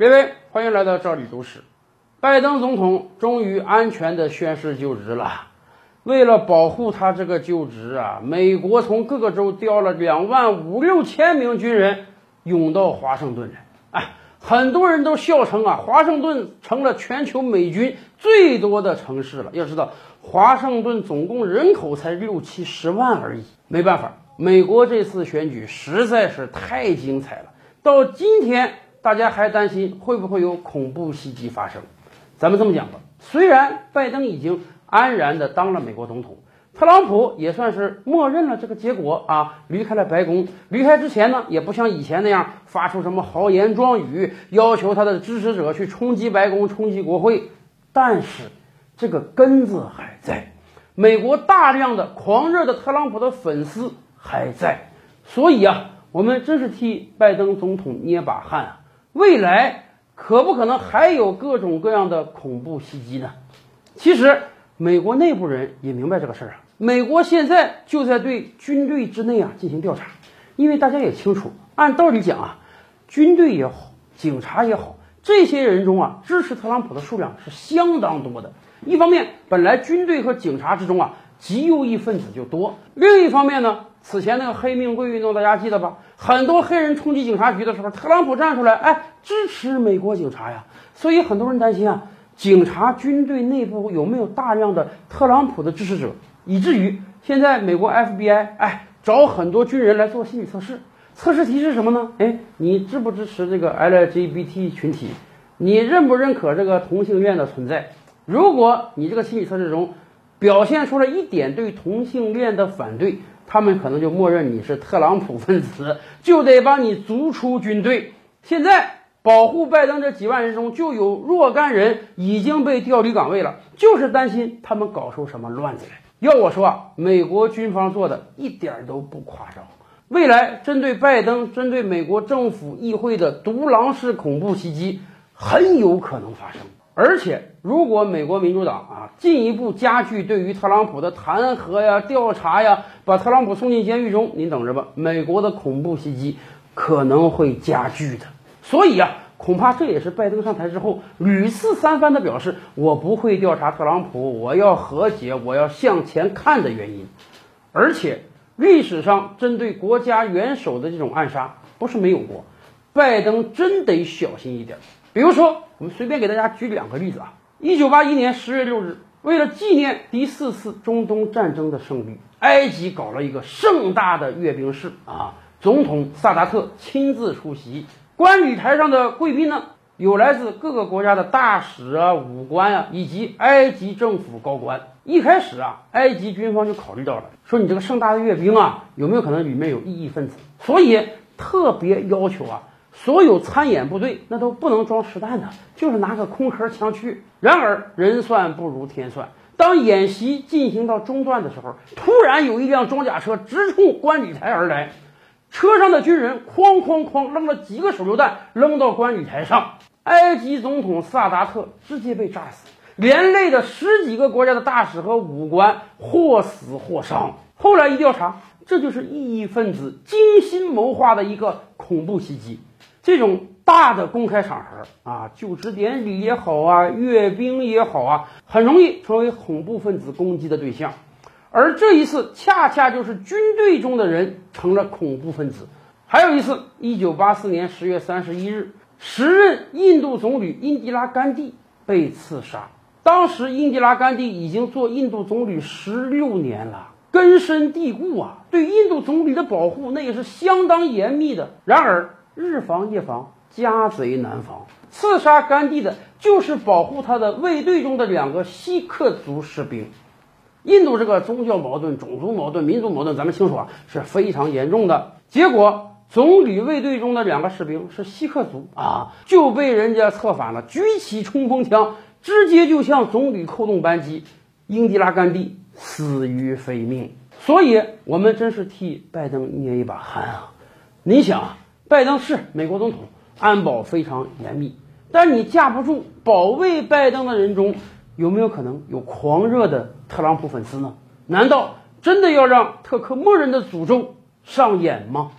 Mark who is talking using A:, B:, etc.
A: 各位，欢迎来到这里读史。拜登总统终于安全的宣誓就职了。为了保护他这个就职啊，美国从各个州调了两万五六千名军人涌到华盛顿来。哎，很多人都笑称啊，华盛顿成了全球美军最多的城市了。要知道，华盛顿总共人口才六七十万而已。没办法，美国这次选举实在是太精彩了。到今天。大家还担心会不会有恐怖袭击发生？咱们这么讲吧，虽然拜登已经安然的当了美国总统，特朗普也算是默认了这个结果啊，离开了白宫。离开之前呢，也不像以前那样发出什么豪言壮语，要求他的支持者去冲击白宫、冲击国会。但是这个根子还在，美国大量的狂热的特朗普的粉丝还在，所以啊，我们真是替拜登总统捏把汗啊！未来可不可能还有各种各样的恐怖袭击呢？其实美国内部人也明白这个事儿啊。美国现在就在对军队之内啊进行调查，因为大家也清楚，按道理讲啊，军队也好，警察也好，这些人中啊支持特朗普的数量是相当多的。一方面，本来军队和警察之中啊极右翼分子就多；另一方面呢。此前那个黑命贵运动，大家记得吧？很多黑人冲击警察局的时候，特朗普站出来，哎，支持美国警察呀。所以很多人担心啊，警察军队内部有没有大量的特朗普的支持者，以至于现在美国 FBI 哎找很多军人来做心理测试。测试题是什么呢？哎，你支不支持这个 LGBT 群体？你认不认可这个同性恋的存在？如果你这个心理测试中表现出了一点对同性恋的反对，他们可能就默认你是特朗普分子，就得把你逐出军队。现在保护拜登这几万人中，就有若干人已经被调离岗位了，就是担心他们搞出什么乱子来。要我说啊，美国军方做的一点都不夸张。未来针对拜登、针对美国政府议会的独狼式恐怖袭击，很有可能发生。而且，如果美国民主党啊进一步加剧对于特朗普的弹劾呀、调查呀，把特朗普送进监狱中，您等着吧，美国的恐怖袭击可能会加剧的。所以啊，恐怕这也是拜登上台之后屡次三番的表示，我不会调查特朗普，我要和解，我要向前看的原因。而且，历史上针对国家元首的这种暗杀不是没有过，拜登真得小心一点。比如说，我们随便给大家举两个例子啊。一九八一年十月六日，为了纪念第四次中东战争的胜利，埃及搞了一个盛大的阅兵式啊。总统萨达特亲自出席，观礼台上的贵宾呢，有来自各个国家的大使啊、武官啊，以及埃及政府高官。一开始啊，埃及军方就考虑到了，说你这个盛大的阅兵啊，有没有可能里面有异议分子？所以特别要求啊。所有参演部队那都不能装实弹的，就是拿个空壳枪去。然而人算不如天算，当演习进行到中段的时候，突然有一辆装甲车直冲观礼台而来，车上的军人哐哐哐扔了几个手榴弹，扔到观礼台上，埃及总统萨达特直接被炸死，连累的十几个国家的大使和武官或死或伤。后来一调查，这就是异议分子精心谋划的一个恐怖袭击。这种大的公开场合啊，就职典礼也好啊，阅兵也好啊，很容易成为恐怖分子攻击的对象。而这一次，恰恰就是军队中的人成了恐怖分子。还有一次，一九八四年十月三十一日，时任印度总理英迪拉甘地被刺杀。当时，英吉拉甘地已经做印度总理十六年了，根深蒂固啊，对印度总理的保护那也是相当严密的。然而，日防夜防，家贼难防。刺杀甘地的就是保护他的卫队中的两个锡克族士兵。印度这个宗教矛盾、种族矛盾、民族矛盾，咱们清楚啊，是非常严重的。结果，总理卫队中的两个士兵是锡克族啊，就被人家策反了，举起冲锋枪，直接就向总理扣动扳机。英吉拉甘地死于非命。所以，我们真是替拜登捏一把汗啊！你想？拜登是美国总统，安保非常严密，但你架不住保卫拜登的人中有没有可能有狂热的特朗普粉丝呢？难道真的要让特克莫人的诅咒上演吗？